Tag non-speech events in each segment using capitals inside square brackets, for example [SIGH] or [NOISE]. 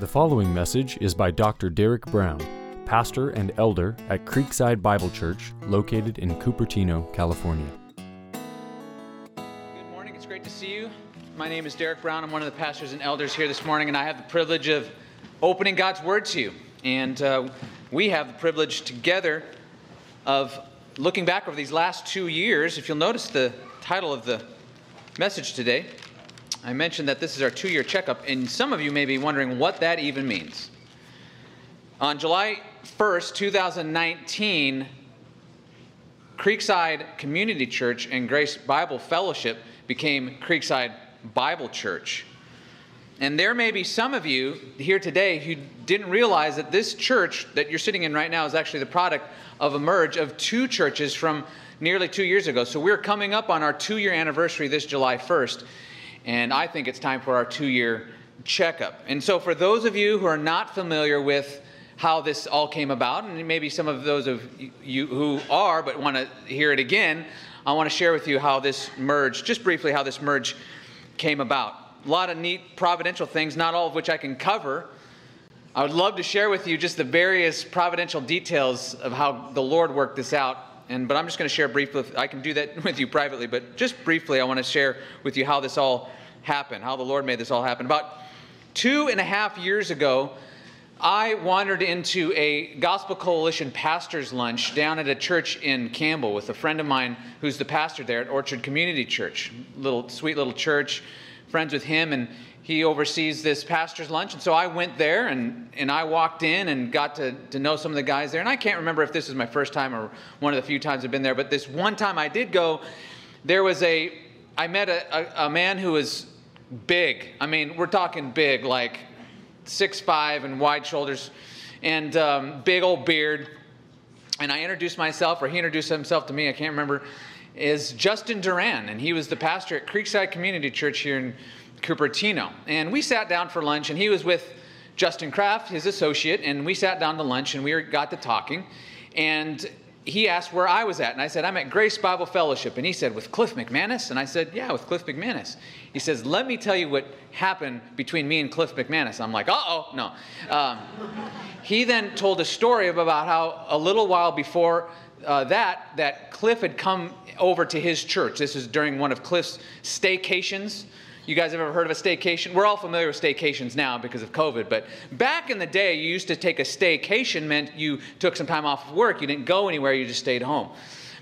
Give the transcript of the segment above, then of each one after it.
The following message is by Dr. Derek Brown, pastor and elder at Creekside Bible Church, located in Cupertino, California. Good morning. It's great to see you. My name is Derek Brown. I'm one of the pastors and elders here this morning, and I have the privilege of opening God's Word to you. And uh, we have the privilege together of looking back over these last two years. If you'll notice the title of the message today, I mentioned that this is our two year checkup, and some of you may be wondering what that even means. On July 1st, 2019, Creekside Community Church and Grace Bible Fellowship became Creekside Bible Church. And there may be some of you here today who didn't realize that this church that you're sitting in right now is actually the product of a merge of two churches from nearly two years ago. So we're coming up on our two year anniversary this July 1st and I think it's time for our two year checkup. And so, for those of you who are not familiar with how this all came about, and maybe some of those of you who are but want to hear it again, I want to share with you how this merge, just briefly, how this merge came about. A lot of neat providential things, not all of which I can cover. I would love to share with you just the various providential details of how the Lord worked this out and but I'm just going to share briefly. I can do that [LAUGHS] with you privately, but just briefly, I want to share with you how this all happened, how the Lord made this all happen. About two and a half years ago, I wandered into a Gospel Coalition pastors' lunch down at a church in Campbell with a friend of mine who's the pastor there at Orchard Community Church, little sweet little church. Friends with him, and he oversees this pastor's lunch. And so I went there and, and I walked in and got to, to know some of the guys there. And I can't remember if this is my first time or one of the few times I've been there, but this one time I did go, there was a, I met a, a, a man who was big. I mean, we're talking big, like six five and wide shoulders and um, big old beard. And I introduced myself, or he introduced himself to me, I can't remember, is Justin Duran. And he was the pastor at Creekside Community Church here in Cupertino. And we sat down for lunch, and he was with Justin Kraft, his associate, and we sat down to lunch and we got to talking. And he asked where I was at, and I said, I'm at Grace Bible Fellowship. And he said, With Cliff McManus? And I said, Yeah, with Cliff McManus. He says, Let me tell you what happened between me and Cliff McManus. I'm like, Uh oh, no. Um, he then told a story about how a little while before uh, that, that Cliff had come over to his church. This is during one of Cliff's staycations you guys have ever heard of a staycation? We're all familiar with staycations now because of COVID, but back in the day, you used to take a staycation meant you took some time off of work. You didn't go anywhere, you just stayed home.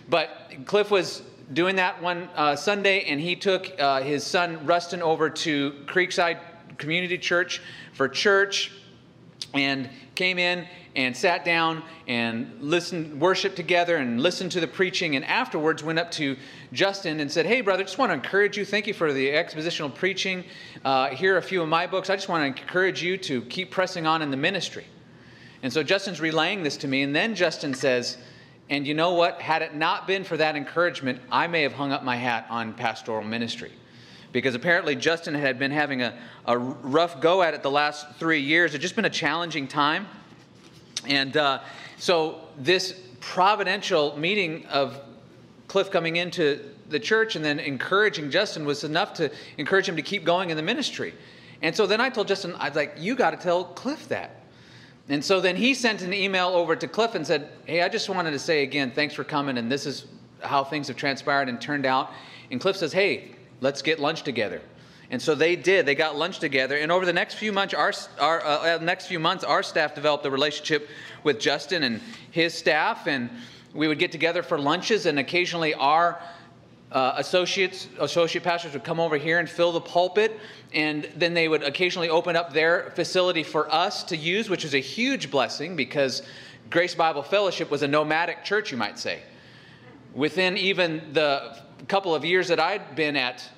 But Cliff was doing that one uh, Sunday, and he took uh, his son Rustin over to Creekside Community Church for church and came in and sat down and listened, worshiped together and listened to the preaching. And afterwards went up to Justin and said, Hey, brother, just want to encourage you. Thank you for the expositional preaching. Uh, here are a few of my books. I just want to encourage you to keep pressing on in the ministry. And so Justin's relaying this to me. And then Justin says, And you know what? Had it not been for that encouragement, I may have hung up my hat on pastoral ministry because apparently Justin had been having a, a rough go at it the last three years. It's just been a challenging time. And uh, so, this providential meeting of Cliff coming into the church and then encouraging Justin was enough to encourage him to keep going in the ministry. And so then I told Justin, I was like, you got to tell Cliff that. And so then he sent an email over to Cliff and said, Hey, I just wanted to say again, thanks for coming. And this is how things have transpired and turned out. And Cliff says, Hey, let's get lunch together. And so they did. They got lunch together. And over the next few months, our, our uh, uh, next few months, our staff developed a relationship with Justin and his staff. And we would get together for lunches. And occasionally, our uh, associates, associate pastors would come over here and fill the pulpit. And then they would occasionally open up their facility for us to use, which was a huge blessing because Grace Bible Fellowship was a nomadic church, you might say. Within even the couple of years that I'd been at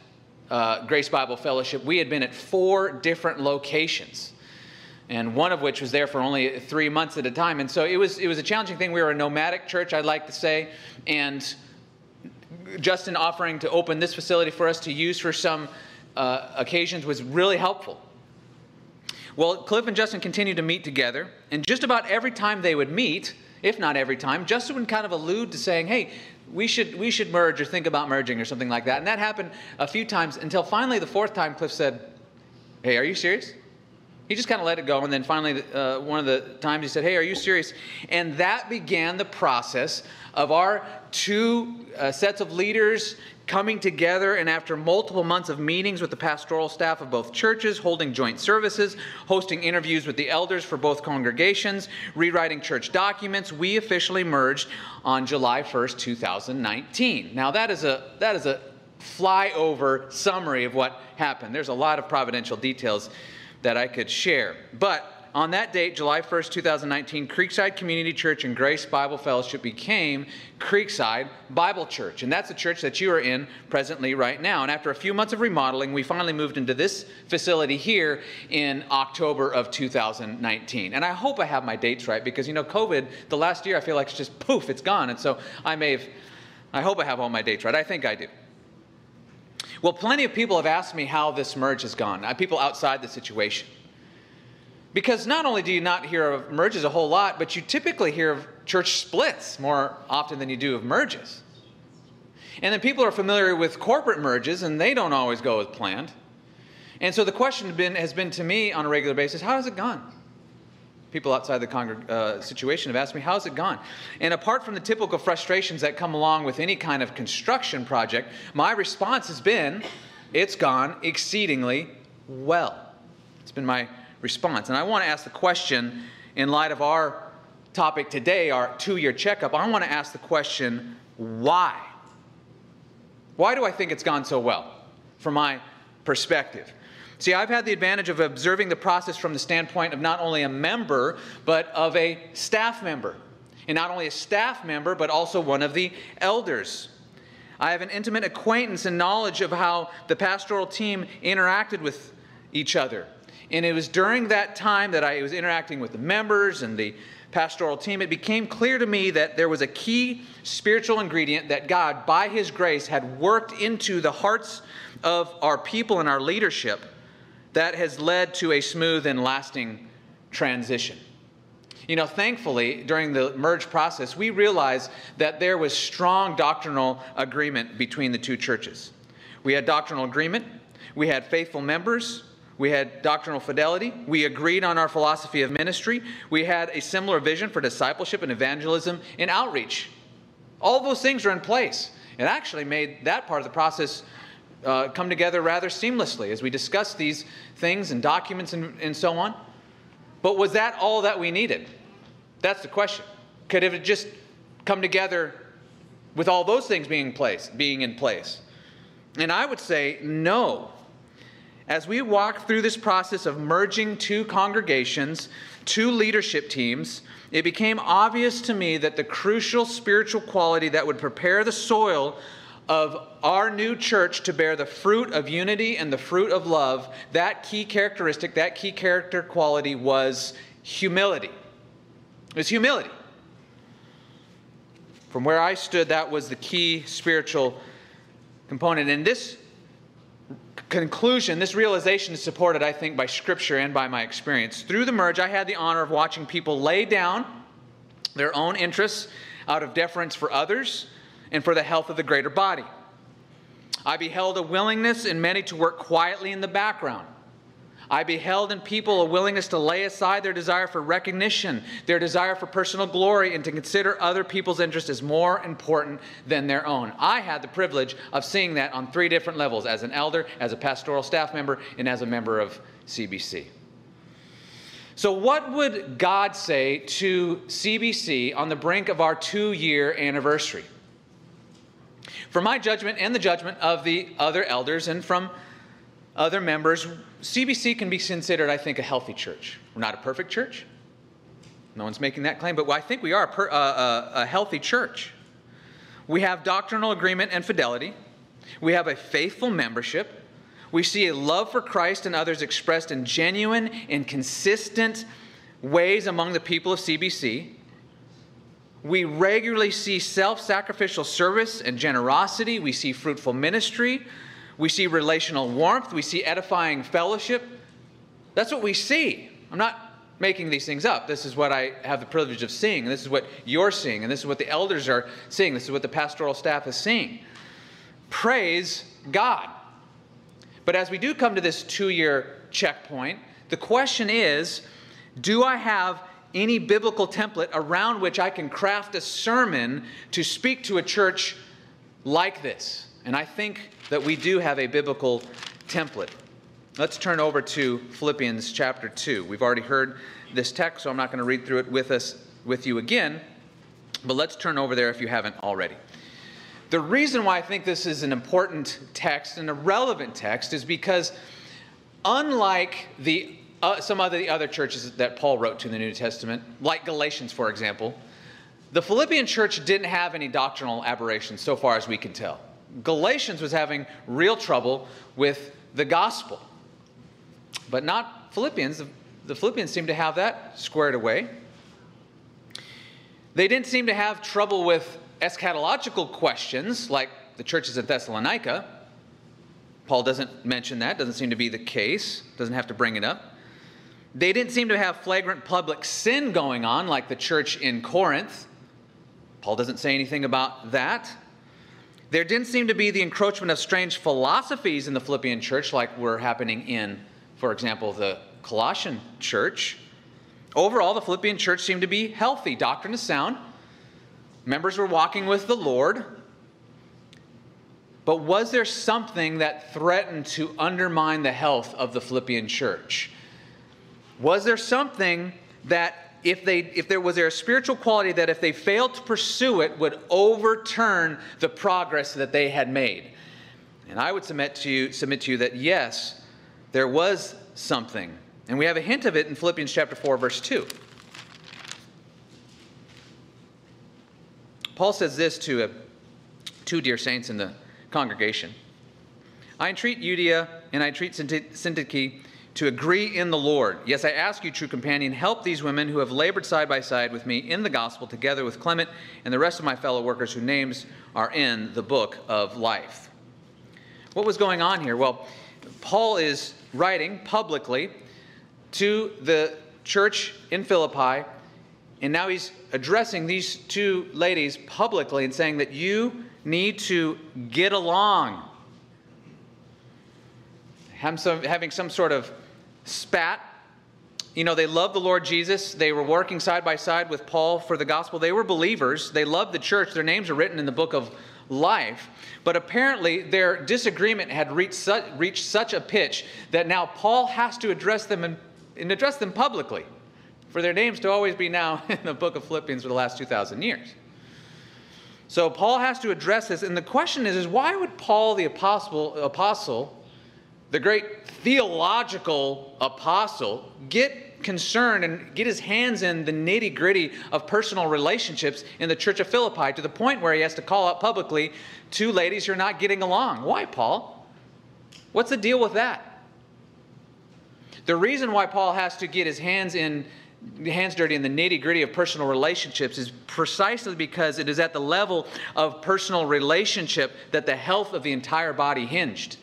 uh, Grace Bible Fellowship, we had been at four different locations. And one of which was there for only three months at a time. And so it was, it was a challenging thing. We were a nomadic church, I'd like to say. And Justin offering to open this facility for us to use for some uh, occasions was really helpful. Well, Cliff and Justin continued to meet together, and just about every time they would meet, if not every time, Justin would kind of allude to saying, Hey, we should, we should merge or think about merging or something like that. And that happened a few times until finally the fourth time Cliff said, Hey, are you serious? He just kind of let it go. And then finally, uh, one of the times he said, Hey, are you serious? And that began the process of our two uh, sets of leaders coming together and after multiple months of meetings with the pastoral staff of both churches, holding joint services, hosting interviews with the elders for both congregations, rewriting church documents, we officially merged on July 1st, 2019. Now that is a that is a flyover summary of what happened. There's a lot of providential details that I could share. But on that date, July 1st, 2019, Creekside Community Church and Grace Bible Fellowship became Creekside Bible Church. And that's the church that you are in presently right now. And after a few months of remodeling, we finally moved into this facility here in October of 2019. And I hope I have my dates right because, you know, COVID, the last year, I feel like it's just poof, it's gone. And so I may have, I hope I have all my dates right. I think I do. Well, plenty of people have asked me how this merge has gone, uh, people outside the situation. Because not only do you not hear of merges a whole lot, but you typically hear of church splits more often than you do of merges. And then people are familiar with corporate merges, and they don't always go as planned. And so the question has been, has been to me on a regular basis how has it gone? People outside the congreg- uh, situation have asked me, how's it gone? And apart from the typical frustrations that come along with any kind of construction project, my response has been, it's gone exceedingly well. It's been my response. And I want to ask the question in light of our topic today, our two year checkup, I want to ask the question why? Why do I think it's gone so well from my perspective? See, I've had the advantage of observing the process from the standpoint of not only a member, but of a staff member. And not only a staff member, but also one of the elders. I have an intimate acquaintance and knowledge of how the pastoral team interacted with each other. And it was during that time that I was interacting with the members and the pastoral team, it became clear to me that there was a key spiritual ingredient that God, by His grace, had worked into the hearts of our people and our leadership that has led to a smooth and lasting transition. You know, thankfully, during the merge process, we realized that there was strong doctrinal agreement between the two churches. We had doctrinal agreement, we had faithful members, we had doctrinal fidelity. We agreed on our philosophy of ministry. We had a similar vision for discipleship and evangelism and outreach. All those things are in place. It actually made that part of the process uh, come together rather seamlessly as we discuss these things and documents and, and so on. But was that all that we needed? That's the question. Could it just come together with all those things being place, being in place? And I would say no. As we walk through this process of merging two congregations, two leadership teams, it became obvious to me that the crucial spiritual quality that would prepare the soil of our new church to bear the fruit of unity and the fruit of love, that key characteristic, that key character quality was humility. It was humility. From where I stood, that was the key spiritual component. And this conclusion, this realization is supported, I think, by Scripture and by my experience. Through the merge, I had the honor of watching people lay down their own interests out of deference for others and for the health of the greater body. I beheld a willingness in many to work quietly in the background. I beheld in people a willingness to lay aside their desire for recognition, their desire for personal glory, and to consider other people's interests as more important than their own. I had the privilege of seeing that on three different levels as an elder, as a pastoral staff member, and as a member of CBC. So, what would God say to CBC on the brink of our two year anniversary? From my judgment and the judgment of the other elders and from other members, CBC can be considered, I think, a healthy church. We're not a perfect church. No one's making that claim, but I think we are a, per, uh, uh, a healthy church. We have doctrinal agreement and fidelity. We have a faithful membership. We see a love for Christ and others expressed in genuine and consistent ways among the people of CBC. We regularly see self sacrificial service and generosity. We see fruitful ministry. We see relational warmth. We see edifying fellowship. That's what we see. I'm not making these things up. This is what I have the privilege of seeing. This is what you're seeing. And this is what the elders are seeing. This is what the pastoral staff is seeing. Praise God. But as we do come to this two year checkpoint, The question is do I have any biblical template around which I can craft a sermon to speak to a church like this? And I think that we do have a biblical template. Let's turn over to Philippians chapter 2. We've already heard this text, so I'm not going to read through it with us with you again, but let's turn over there if you haven't already. The reason why I think this is an important text and a relevant text is because unlike the uh, some of the other churches that Paul wrote to in the New Testament, like Galatians, for example, the Philippian church didn't have any doctrinal aberrations so far as we can tell. Galatians was having real trouble with the gospel, but not Philippians. The Philippians seemed to have that squared away. They didn't seem to have trouble with eschatological questions like the churches at Thessalonica. Paul doesn't mention that, doesn't seem to be the case, doesn't have to bring it up. They didn't seem to have flagrant public sin going on like the church in Corinth. Paul doesn't say anything about that. There didn't seem to be the encroachment of strange philosophies in the Philippian church like were happening in, for example, the Colossian church. Overall, the Philippian church seemed to be healthy. Doctrine is sound. Members were walking with the Lord. But was there something that threatened to undermine the health of the Philippian church? Was there something that if they if there was there a spiritual quality that if they failed to pursue it would overturn the progress that they had made? And I would submit to you submit to you that yes, there was something. And we have a hint of it in Philippians chapter 4 verse 2. Paul says this to uh, two dear saints in the congregation. I entreat Euodia and I entreat Syntyche to agree in the Lord. Yes, I ask you, true companion, help these women who have labored side by side with me in the gospel, together with Clement and the rest of my fellow workers whose names are in the book of life. What was going on here? Well, Paul is writing publicly to the church in Philippi, and now he's addressing these two ladies publicly and saying that you need to get along. Having some sort of spat. You know, they loved the Lord Jesus. They were working side by side with Paul for the gospel. They were believers. They loved the church. Their names are written in the book of life. But apparently, their disagreement had reached such, reached such a pitch that now Paul has to address them and, and address them publicly for their names to always be now [LAUGHS] in the book of Philippians for the last 2,000 years. So Paul has to address this. And the question is, is why would Paul the apostle, apostle the great theological apostle, get concerned and get his hands in the nitty gritty of personal relationships in the church of Philippi to the point where he has to call out publicly two ladies who are not getting along. Why, Paul? What's the deal with that? The reason why Paul has to get his hands in hands dirty in the nitty gritty of personal relationships is precisely because it is at the level of personal relationship that the health of the entire body hinged.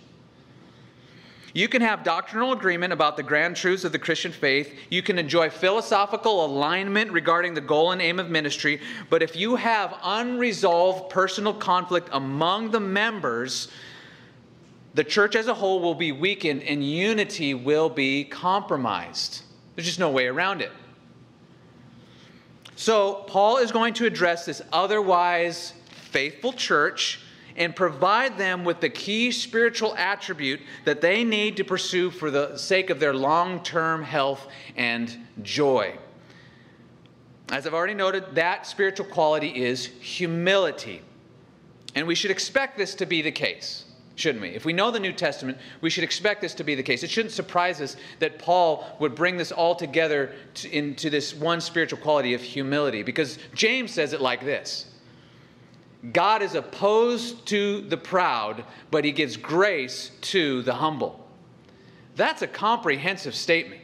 You can have doctrinal agreement about the grand truths of the Christian faith. You can enjoy philosophical alignment regarding the goal and aim of ministry. But if you have unresolved personal conflict among the members, the church as a whole will be weakened and unity will be compromised. There's just no way around it. So, Paul is going to address this otherwise faithful church and provide them with the key spiritual attribute that they need to pursue for the sake of their long term health and joy. As I've already noted, that spiritual quality is humility. And we should expect this to be the case, shouldn't we? If we know the New Testament, we should expect this to be the case. It shouldn't surprise us that Paul would bring this all together to, into this one spiritual quality of humility, because James says it like this God is opposed to the proud, but he gives grace to the humble. That's a comprehensive statement.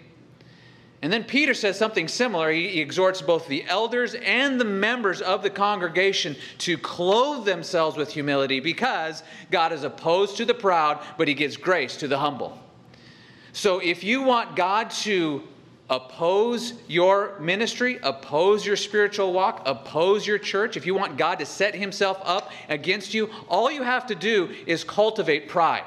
And then Peter says something similar. He, he, exhorts both the elders and the members of the congregation to clothe themselves with humility because God is opposed to the proud, but he gives grace to the humble. So if you want God to oppose your ministry, oppose your spiritual walk, oppose your church, if you want God to set himself up against you, all you have to do is cultivate pride.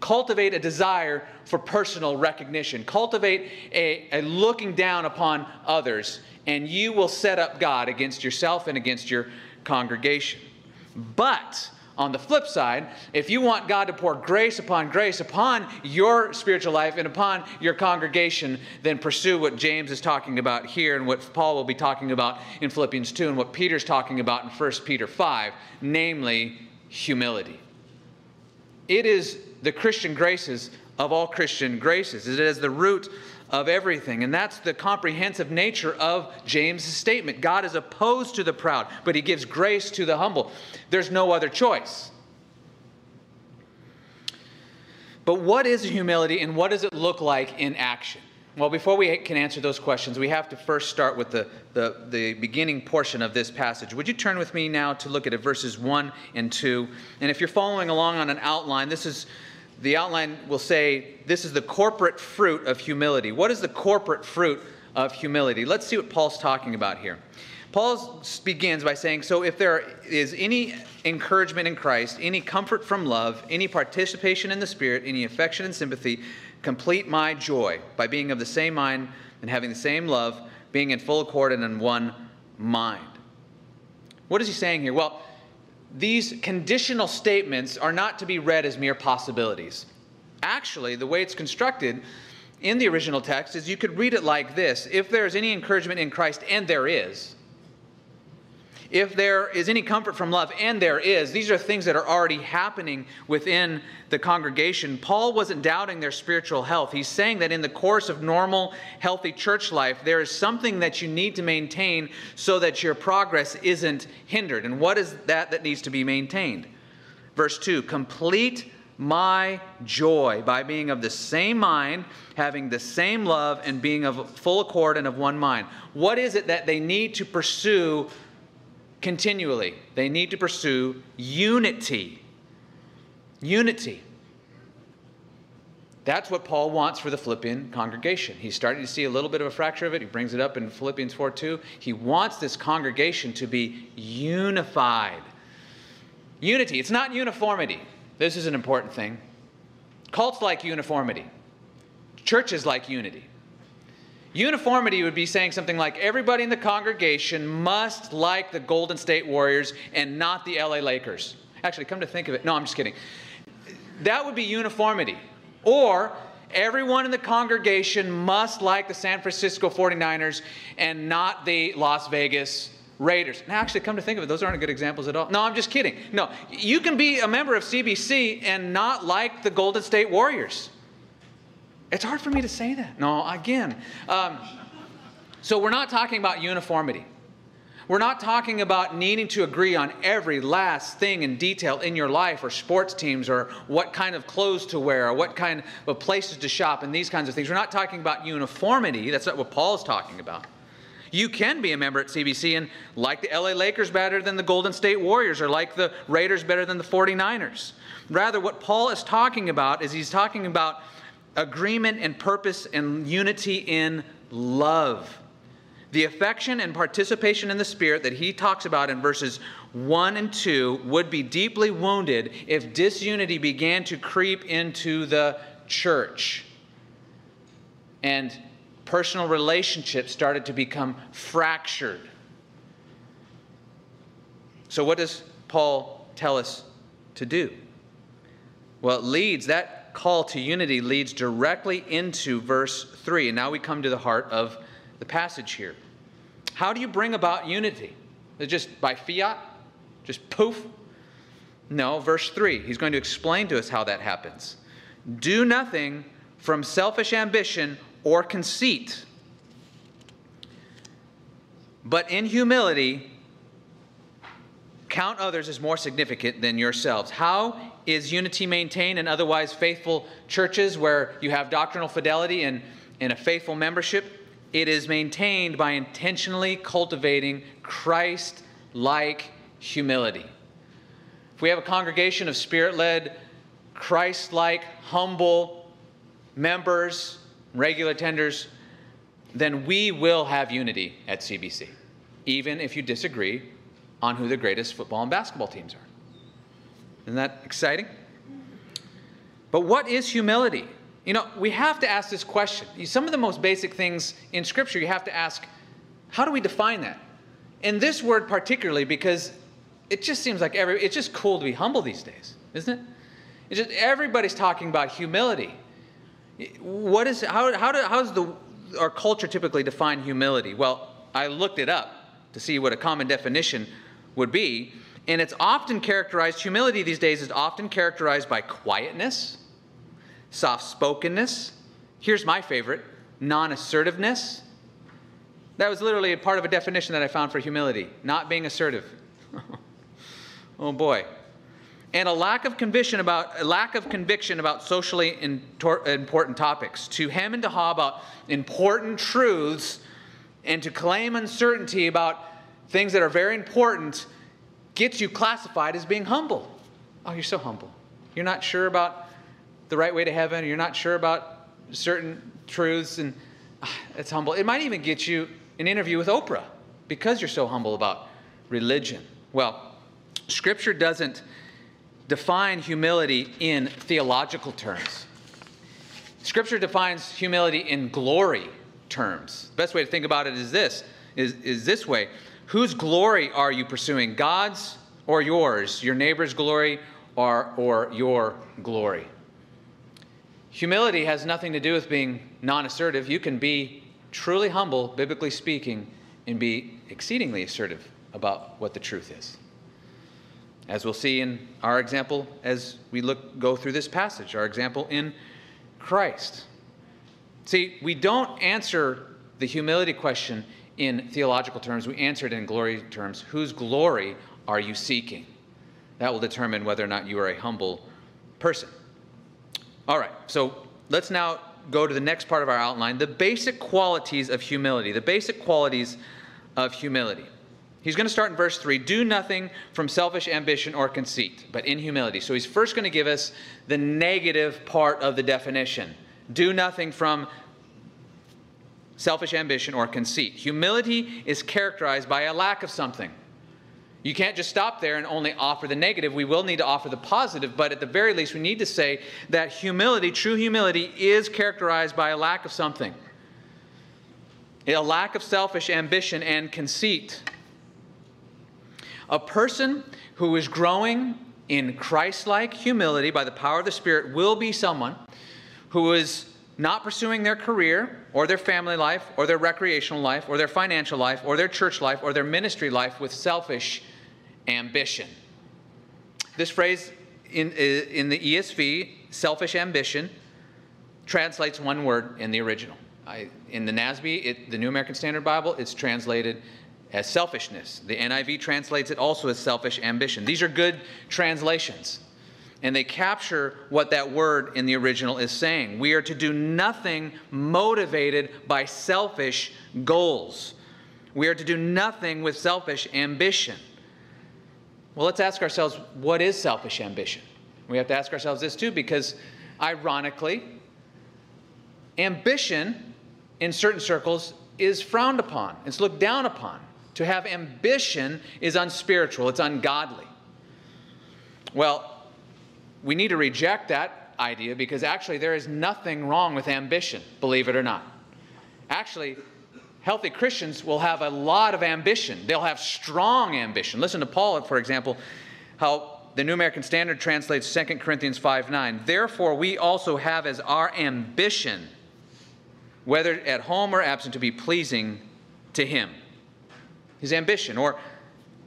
Cultivate a desire for personal recognition. Cultivate a, a looking down upon others, and you will set up God against yourself and against your congregation. But on the flip side, if you want God to pour grace upon grace upon your spiritual life and upon your congregation, then pursue what James is talking about here and what Paul will be talking about in Philippians 2 and what Peter's talking about in 1 Peter 5, namely humility. It is the Christian graces of all Christian graces. It is the root of everything. And that's the comprehensive nature of James' statement. God is opposed to the proud, but he gives grace to the humble. There's no other choice. But what is humility and what does it look like in action? Well, before we can answer those questions, we have to first start with the, the, the, beginning portion of this passage. Would you turn with me now to look at it, verses 1 and 2? And if you're following along on an outline, this is the outline will say this is the corporate fruit of humility. What is the corporate fruit of humility? Let's see what Paul's talking about here. Paul begins by saying, So if there is any encouragement in Christ, any comfort from love, any participation in the Spirit, any affection and sympathy, complete my joy by being of the same mind and having the same love, being in full accord and in one mind. What is he saying here? Well, these conditional statements are not to be read as mere possibilities. Actually, the way it's constructed in the original text is you could read it like this If there is any encouragement in Christ, and there is, if there is any comfort from love, and there is, these are things that are already happening within the congregation. Paul wasn't doubting their spiritual health. He's saying that in the course of normal, healthy church life, there is something that you need to maintain so that your progress isn't hindered. And what is that that needs to be maintained? Verse 2 Complete my joy by being of the same mind, having the same love, and being of full accord and of one mind. What is it that they need to pursue continually. They need to pursue unity. Unity. That's what Paul wants for the Philippian congregation. He's starting to see a little bit of a fracture of it. He brings it up in Philippians 4 2. He wants this congregation to be unified. Unity. It's not uniformity. This is an important thing. Cults like uniformity, churches like unity. Uniformity would be saying something like everybody in the congregation must like the Golden State Warriors and not the LA Lakers. Actually, come to think of it, no, I'm just kidding. That would be uniformity. Or everyone in the congregation must like the San Francisco 49ers and not the Las Vegas Raiders. Now, actually, come to think of it, those aren't good examples at all. No, I'm just kidding. No, you can be a member of CBC and not like the Golden State Warriors. It's hard for me to say that. No, again. Um, so we're not talking about uniformity. We're not talking about needing to agree on every last thing in detail in your life or sports teams or what kind of clothes to wear or what kind of places to shop and these kinds of things. We're not talking about uniformity. That's not what Paul's talking about. You can be a member at CBC and like the LA Lakers better than the Golden State Warriors or like the Raiders better than the 49ers. Rather, what Paul is talking about is he's talking about agreement and purpose and unity in love. The affection and participation in the Spirit that he talks about in verses 1 and 2 would be deeply wounded if disunity began to creep into the church and personal relationships started to become fractured. So, what does Paul tell us to do? Well, it leads, that call to unity leads directly into verse 3. And now we come to the heart of the passage here. How do you bring about unity? Just by fiat? Just poof? No, verse 3. He's going to explain to us how that happens. Do nothing from selfish ambition or conceit, but in humility, count others as more significant than yourselves. How is unity maintained in otherwise faithful churches where you have doctrinal fidelity and, and a faithful membership? It is maintained by intentionally cultivating Christ like humility. If we have a congregation of spirit led, Christ like, humble members, regular tenders, then we will have unity at CBC, even if you disagree on who the greatest football and basketball teams are. Isn't that exciting? But what is humility? You know, we have to ask this question. Some of the most basic things in Scripture, you have to ask, how do we define that? In this word particularly, because it just seems like every, it's just cool to be humble these days, isn't it? It's just everybody's talking about humility. What is, how, how, do, how does the, our culture typically define humility? Well, I looked it up to see what a common definition would be, and it's often characterized, humility these days is often characterized by quietness, soft spokenness. Here's my favorite non assertiveness. That was literally a part of a definition that I found for humility not being assertive. [LAUGHS] oh boy. And a lack of conviction about a lack of conviction about socially important topics. To hem and to haw about important truths and to claim uncertainty about things that are very important gets you classified as being humble. Oh, you're so humble. You're not sure about the right way to heaven, you're not sure about certain truths, and uh, it's humble. It might even get you an interview with Oprah because you're so humble about religion. Well, Scripture doesn't define humility in theological terms. Scripture defines humility in glory terms. The best way to think about it is this is, is this way. Whose glory are you pursuing? God's or yours? Your neighbor's glory or, or your glory? Humility has nothing to do with being non assertive. You can be truly humble, biblically speaking, and be exceedingly assertive about what the truth is. As we'll see in our example as we look go through this passage, our example in Christ. See, we don't answer the humility question in theological terms, we answer it in glory terms. Whose glory are you seeking? That will determine whether or not you are a humble person. All right, so let's now go to the next part of our outline the basic qualities of humility. The basic qualities of humility. He's going to start in verse 3 do nothing from selfish ambition or conceit, but in humility. So he's first going to give us the negative part of the definition do nothing from selfish ambition or conceit. Humility is characterized by a lack of something. You can't just stop there and only offer the negative. We will need to offer the positive, but at the very least, we need to say that humility, true humility, is characterized by a lack of something a lack of selfish ambition and conceit. A person who is growing in Christ like humility by the power of the Spirit will be someone who is not pursuing their career or their family life or their recreational life or their financial life or their church life or their ministry life with selfish ambition. This phrase in, in the ESV, selfish ambition, translates one word in the original. I, in the NASB, it, the New American Standard Bible, it's translated as selfishness. The NIV translates it also as selfish ambition. These are good translations. And they capture what that word in the original is saying. We are to do nothing motivated by selfish goals. We are to do nothing with selfish ambition. Well, let's ask ourselves what is selfish ambition? We have to ask ourselves this too, because ironically, ambition in certain circles is frowned upon, it's looked down upon. To have ambition is unspiritual, it's ungodly. Well, we need to reject that idea because actually there is nothing wrong with ambition, believe it or not. Actually, healthy Christians will have a lot of ambition. They'll have strong ambition. Listen to Paul, for example, how the New American Standard translates 2 Corinthians 5 9. Therefore, we also have as our ambition, whether at home or absent, to be pleasing to Him. His ambition, or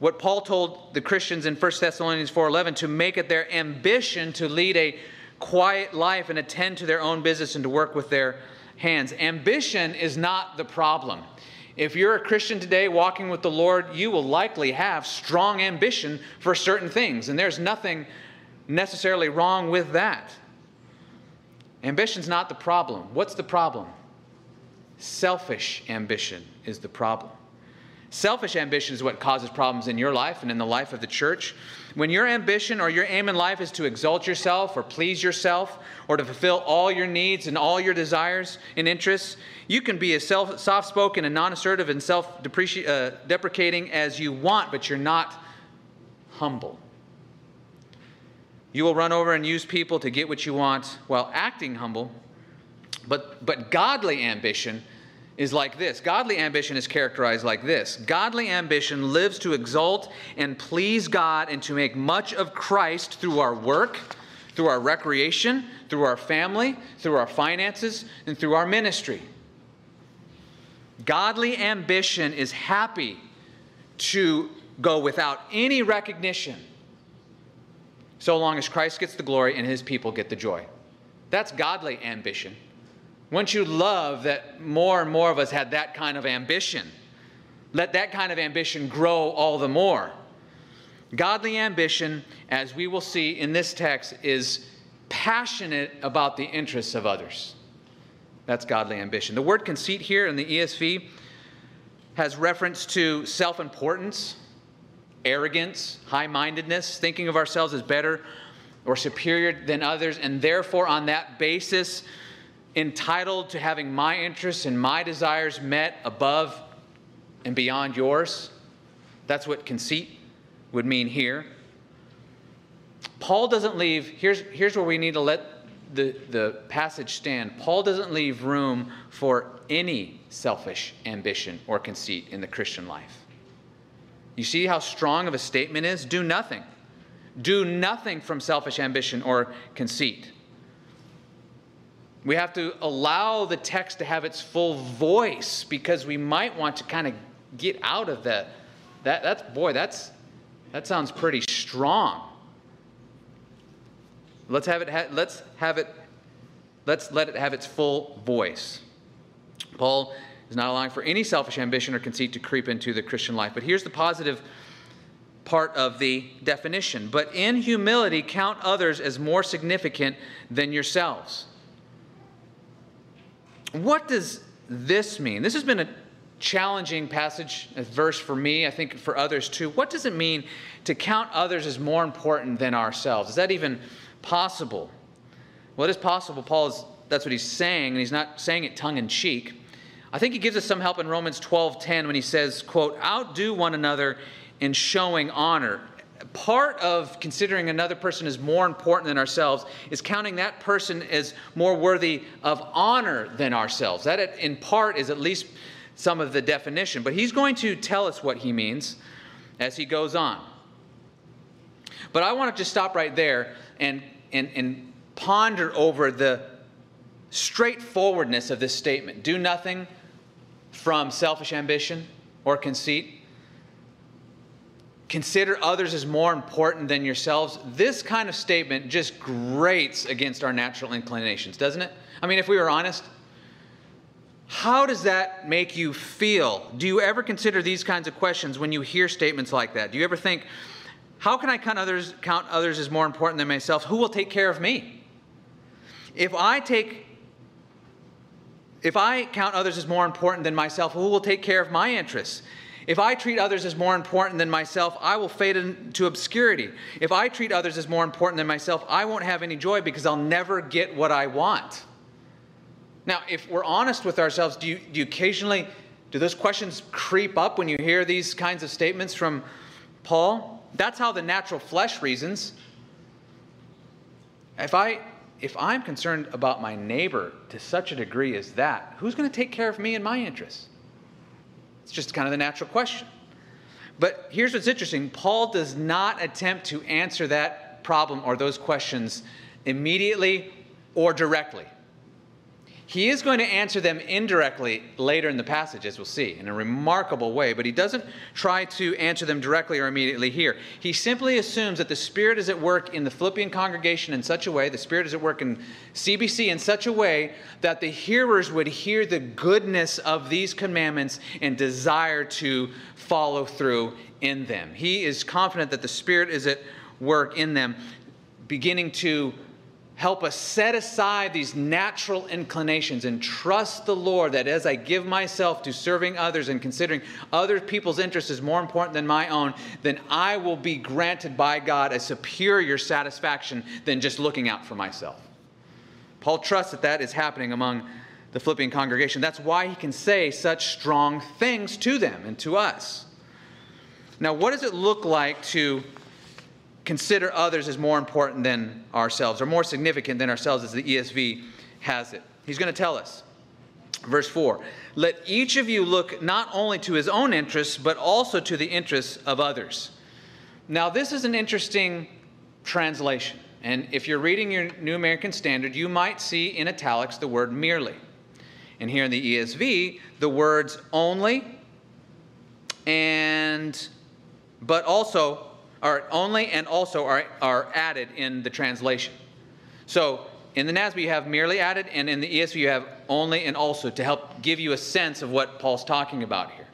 what Paul told the Christians in 1 Thessalonians 4:11 to make it their ambition to lead a quiet life and attend to their own business and to work with their hands. Ambition is not the problem. If you're a Christian today walking with the Lord, you will likely have strong ambition for certain things, and there's nothing necessarily wrong with that. Ambition's not the problem. What's the problem? Selfish ambition is the problem. Selfish ambition is what causes problems in your life and in the life of the church. When your ambition or your aim in life is to exalt yourself or please yourself or to fulfill all your needs and all your desires and interests, you can be as soft spoken and non assertive and self uh, deprecating as you want, but you're not humble. You will run over and use people to get what you want while acting humble. But, but godly ambition is like this godly ambition is characterized like this godly ambition lives to exalt and please God and to make much of Christ through our work, through our recreation, through our family, through our finances, and through our ministry. Godly ambition is happy to go without any recognition so long as Christ gets the glory and his people get the joy. That's godly ambition. Once you love that more and more of us had that kind of ambition, let that kind of ambition grow all the more. Godly ambition, as we will see in this text, is passionate about the interests of others. That's godly ambition. The word conceit here in the ESV has reference to self importance, arrogance, high mindedness, thinking of ourselves as better or superior than others, and therefore, on that basis, entitled to having my interests and my desires met above and beyond yours. That's what conceit would mean here. Paul doesn't leave, here's, here's where we need to let the, the passage stand. Paul doesn't leave room for any selfish ambition or conceit in the Christian life. You see how strong of a statement is? Do nothing. Do nothing from selfish ambition or conceit. We have to allow the text to have its full voice because we might want to kind of get out of that. That that's boy, that's that sounds pretty strong. Let's have it ha- let's have it let's let it have its full voice. Paul is not allowing for any selfish ambition or conceit to creep into the Christian life. But here's the positive part of the definition. But in humility count others as more significant than yourselves. What does this mean? This has been a challenging passage, a verse for me, I think for others too. What does it mean to count others as more important than ourselves? Is that even possible? Well, it is possible. Paul is, that's what he's saying, and he's not saying it tongue in cheek. I think he gives us some help in Romans 12:10 when he says, quote, outdo one another in showing honor part of considering another person as more important than ourselves is counting that person as more worthy of honor than ourselves. That, in part, is at least some of the definition. But he's going to tell us what he means as he goes on. But I want to just stop right there and, and, and ponder over the straightforwardness of this statement do nothing from selfish ambition or conceit consider others as more important than yourselves, this kind of statement just grates against our natural inclinations, doesn't it? I mean, if we were honest, how does that make you feel? Do you ever consider these kinds of questions when you hear statements like that? Do you ever think, how can I count others, count others as more important than myself? Who will take care of me? If I take if I count others as more important than myself, who will take care of my interests? If I treat others as more important than myself, I will fade into obscurity. If I treat others as more important than myself, I won't have any joy because I'll never get what I want. Now, if we're honest with ourselves, do you, do you occasionally, do those questions creep up when you hear these kinds of statements from Paul? That's how the natural flesh reasons. If I if I'm concerned about my neighbor to such a degree as that, who's going to take care of me and my interests? It's just kind of the natural question. But here's what's interesting Paul does not attempt to answer that problem or those questions immediately or directly. He is going to answer them indirectly later in the passage, as we'll see, in a remarkable way, but he doesn't try to answer them directly or immediately here. He simply assumes that the Spirit is at work in the Philippian congregation in such a way, the Spirit is at work in CBC in such a way that the hearers would hear the goodness of these commandments and desire to follow through in them. He is confident that the Spirit is at work in them, beginning to help us set aside these natural inclinations and trust the Lord that as I give myself to serving others and considering other people's interests is more important than my own, then I will be granted by God a superior satisfaction than just looking out for myself. Paul trusts that that is happening among the Philippian congregation. That's why he can say such strong things to them and to us. Now, what does it look like to consider others as more important than ourselves, or more significant than ourselves, as the ESV has it. He's going to tell us. Verse 4 Let each of you look not only to his own interests, but also to the interests of others. Now, this is an interesting translation. And if you're reading your New American Standard, you might see in italics the word merely. And here in the ESV, the words only and but also are only and also are, are added in the translation. So in the NASB, you have merely added, and in the ESV, you have only and also to help give you a sense of what Paul's talking about here.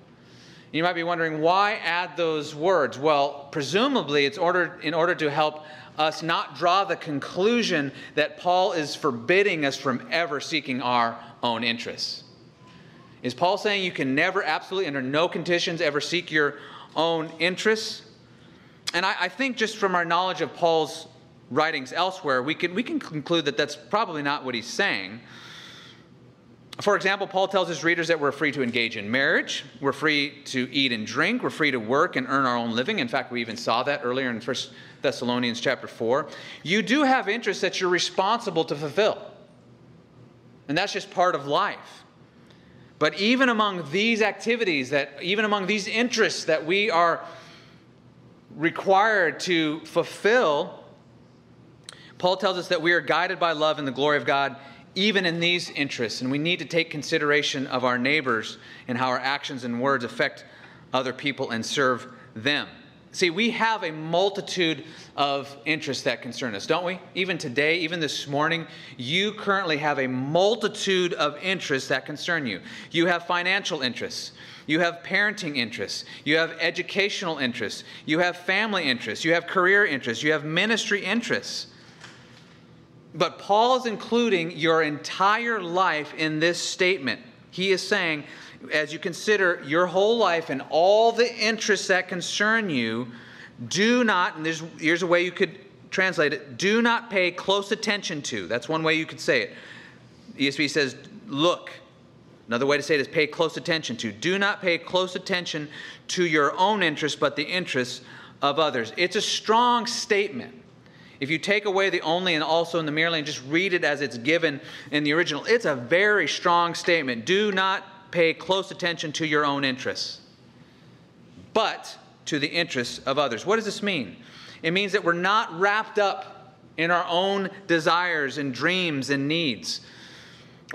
You might be wondering why add those words? Well, presumably it's ordered in order to help us not draw the conclusion that Paul is forbidding us from ever seeking our own interests. Is Paul saying you can never, absolutely, under no conditions, ever seek your own interests? And I, I think just from our knowledge of Paul's writings elsewhere, we can, we can conclude that that's probably not what he's saying. For example, Paul tells his readers that we're free to engage in marriage, we're free to eat and drink, we're free to work and earn our own living. In fact, we even saw that earlier in 1 Thessalonians chapter 4. You do have interests that you're responsible to fulfill. And that's just part of life. But even among these activities, that even among these interests that we are required to fulfill, Paul tells us that we are guided by love and the glory of God even in these interests. And we need to take consideration of our neighbors and how our actions and words affect other people and serve them. See, we have a multitude of interests that concern us, don't we? Even today, even this morning, you currently have a multitude of interests that concern you. You have financial interests. You have parenting interests. You have educational interests. You have family interests. You have career interests. You have ministry interests. But Paul is including your entire life in this statement. He is saying, as you consider your whole life and all the interests that concern you, do not, and there's, here's a way you could translate it do not pay close attention to. That's one way you could say it. ESV says, look. Another way to say it is pay close attention to. Do not pay close attention to your own interests, but the interests of others. It's a strong statement. If you take away the only and also in the merely and just read it as it's given in the original, it's a very strong statement. Do not pay close attention to your own interests, but to the interests of others. What does this mean? It means that we're not wrapped up in our own desires and dreams and needs.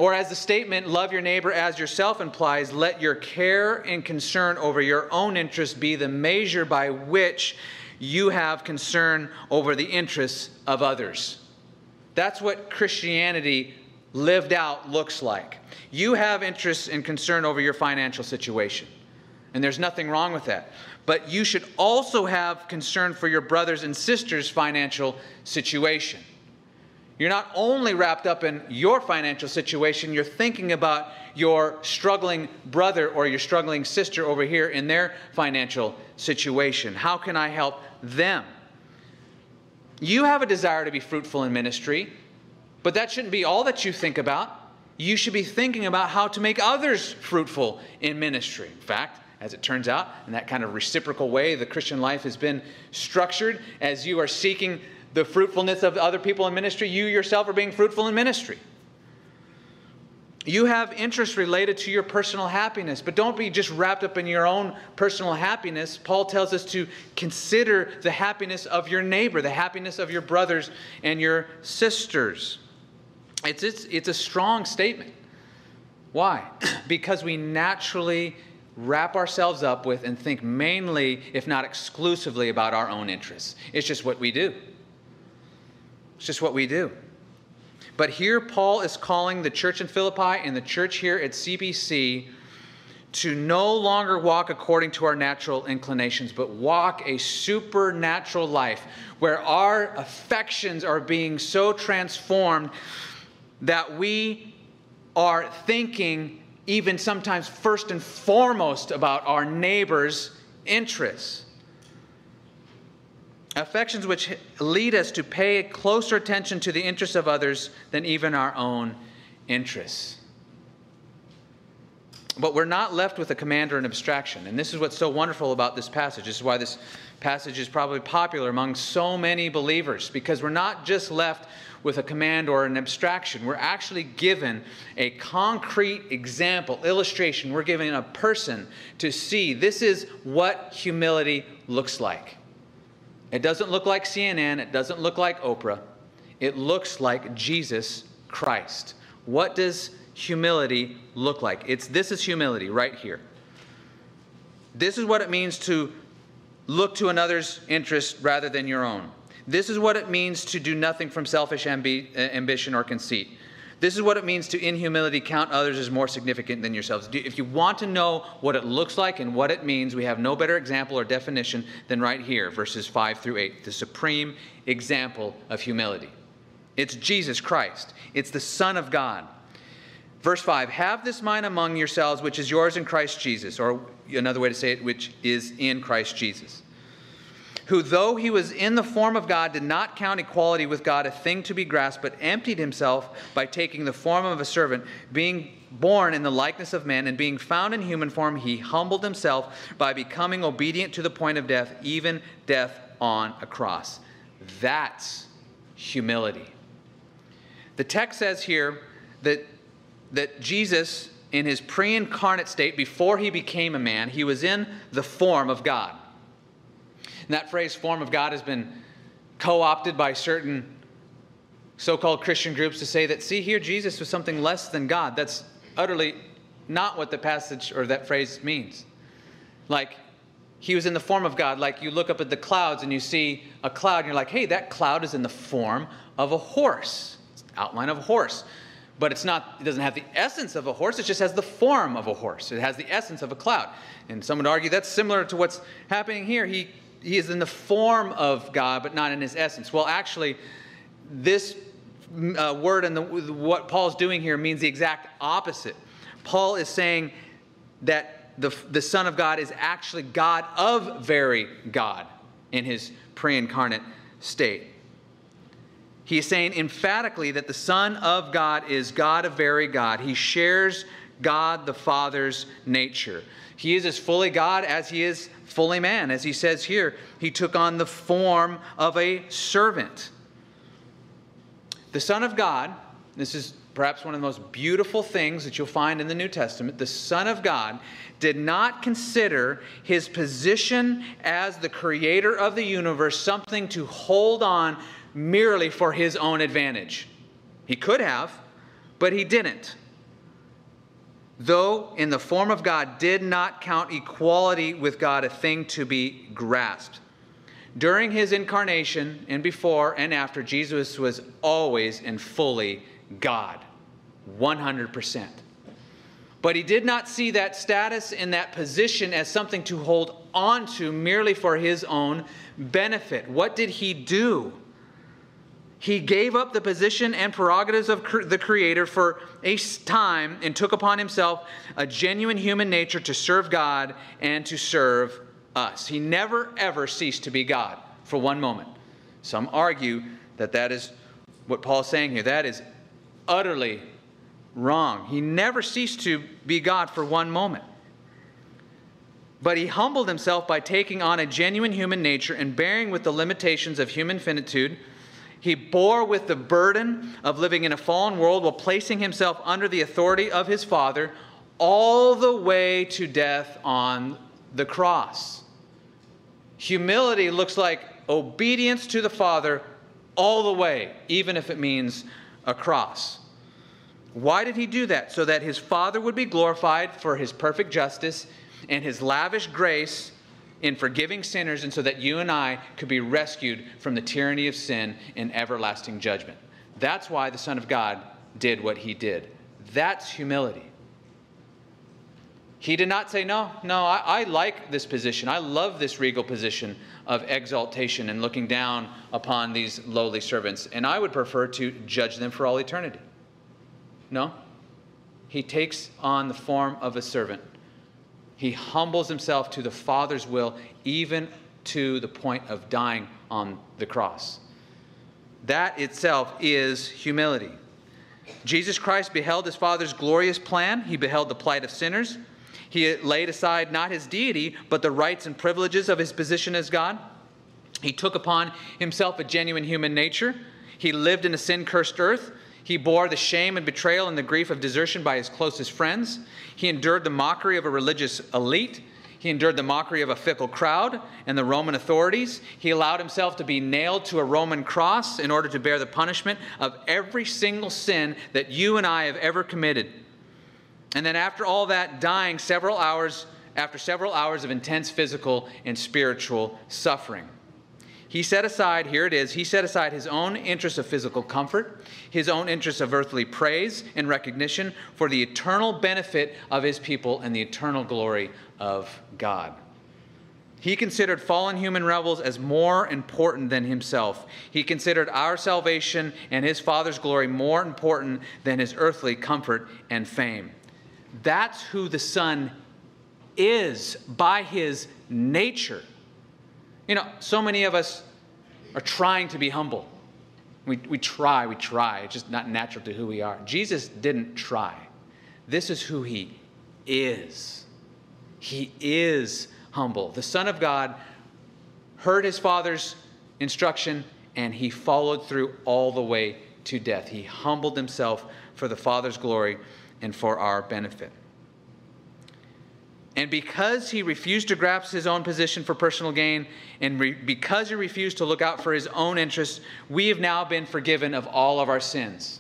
Or, as the statement, love your neighbor as yourself implies, let your care and concern over your own interests be the measure by which you have concern over the interests of others. That's what Christianity lived out looks like. You have interests and concern over your financial situation, and there's nothing wrong with that. But you should also have concern for your brothers and sisters' financial situation. You're not only wrapped up in your financial situation, you're thinking about your struggling brother or your struggling sister over here in their financial situation. How can I help them? You have a desire to be fruitful in ministry. But that shouldn't be all that you think about. You should be thinking about how to make others fruitful in ministry. In fact, as it turns out, in that kind of reciprocal way, the Christian life has been structured as you are seeking the fruitfulness of other people in ministry, you yourself are being fruitful in ministry. You have interests related to your personal happiness, but don't be just wrapped up in your own personal happiness. Paul tells us to consider the happiness of your neighbor, the happiness of your brothers and your sisters. It's, it's, it's a strong statement. Why? [CLEARS THROAT] because we naturally wrap ourselves up with and think mainly, if not exclusively, about our own interests. It's just what we do. It's just what we do. But here, Paul is calling the church in Philippi and the church here at CBC to no longer walk according to our natural inclinations, but walk a supernatural life where our affections are being so transformed that we are thinking, even sometimes first and foremost, about our neighbor's interests. Affections which lead us to pay closer attention to the interests of others than even our own interests. But we're not left with a command or an abstraction. And this is what's so wonderful about this passage. This is why this passage is probably popular among so many believers, because we're not just left with a command or an abstraction. We're actually given a concrete example, illustration. We're given a person to see this is what humility looks like. It doesn't look like CNN, it doesn't look like Oprah. It looks like Jesus Christ. What does humility look like? It's this is humility right here. This is what it means to look to another's interest rather than your own. This is what it means to do nothing from selfish ambi- uh, ambition or conceit. This is what it means to, in humility, count others as more significant than yourselves. If you want to know what it looks like and what it means, we have no better example or definition than right here, verses 5 through 8, the supreme example of humility. It's Jesus Christ, it's the Son of God. Verse 5 Have this mind among yourselves, which is yours in Christ Jesus, or another way to say it, which is in Christ Jesus who, though he was in the form of God, did not count equality with God a thing to be grasped, but emptied himself by taking the form of a servant, being born in the likeness of man, and being found in human form, he humbled himself by becoming obedient to the point of death, even death on a cross. That's humility. The text says here that, that Jesus, in his pre incarnate state, before he became a man, he was in the form of God. And that phrase, form of God, has been co opted by certain so called Christian groups to say that, see, here Jesus was something less than God. That's utterly not what the passage or that phrase means. Like, he was in the form of God. Like, you look up at the clouds and you see a cloud, and you're like, hey, that cloud is in the form of a horse. It's outline of a horse. But it's not, it doesn't have the essence of a horse, it just has the form of a horse. It has the essence of a cloud. And some would argue that's similar to what's happening here. He he is in the form of God, but not in his essence. Well, actually, this uh, word and the, what Paul's doing here means the exact opposite. Paul is saying that the, the Son of God is actually God of very God in his pre incarnate state. He is saying emphatically that the Son of God is God of very God. He shares God the Father's nature. He is as fully God as he is fully man. As he says here, he took on the form of a servant. The Son of God, this is perhaps one of the most beautiful things that you'll find in the New Testament. The Son of God did not consider his position as the creator of the universe something to hold on merely for his own advantage. He could have, but he didn't though in the form of God, did not count equality with God a thing to be grasped. During his incarnation and before and after, Jesus was always and fully God, 100%. But he did not see that status and that position as something to hold on to merely for his own benefit. What did he do? He gave up the position and prerogatives of the Creator for a time and took upon himself a genuine human nature to serve God and to serve us. He never, ever ceased to be God for one moment. Some argue that that is what Paul's saying here. That is utterly wrong. He never ceased to be God for one moment. But he humbled himself by taking on a genuine human nature and bearing with the limitations of human finitude he bore with the burden of living in a fallen world while placing himself under the authority of his Father all the way to death on the cross. Humility looks like obedience to the Father all the way, even if it means a cross. Why did he do that? So that his Father would be glorified for his perfect justice and his lavish grace in forgiving sinners and so that you and I could be rescued from the tyranny of sin and everlasting judgment. That's why the Son of God did what he did. That's humility. He did not say, No, no, I, I, like this position. I love this regal position of exaltation and looking down upon these lowly servants, and I would prefer to judge them for all eternity. No. He takes on the form of a servant he humbles himself to the Father's will, even to the point of dying on the cross. That itself is humility. Jesus Christ beheld his Father's glorious plan, he beheld the plight of sinners. He laid aside not his deity, but the rights and privileges of his position as God. He took upon himself a genuine human nature. He lived in a sin cursed earth. He bore the shame and betrayal and the grief of desertion by his closest friends. He endured the mockery of a religious elite. He endured the mockery of a fickle crowd and the Roman authorities. He allowed himself to be nailed to a Roman cross in order to bear the punishment of every single sin that you and I have ever committed. And then, after all that, dying several hours, after several hours of intense physical and spiritual suffering. He set aside, here it is, he set aside his own interests of physical comfort, his own interests of earthly praise and recognition for the eternal benefit of his people and the eternal glory of God. He considered fallen human rebels as more important than himself. He considered our salvation and his Father's glory more important than his earthly comfort and fame. That's who the Son is by his nature. You know, so many of us are trying to be humble. We, we try, we try. It's just not natural to who we are. Jesus didn't try. This is who he is. He is humble. The Son of God heard his Father's instruction and he followed through all the way to death. He humbled himself for the Father's glory and for our benefit. And because he refused to grasp his own position for personal gain, and re- because he refused to look out for his own interests, we have now been forgiven of all of our sins.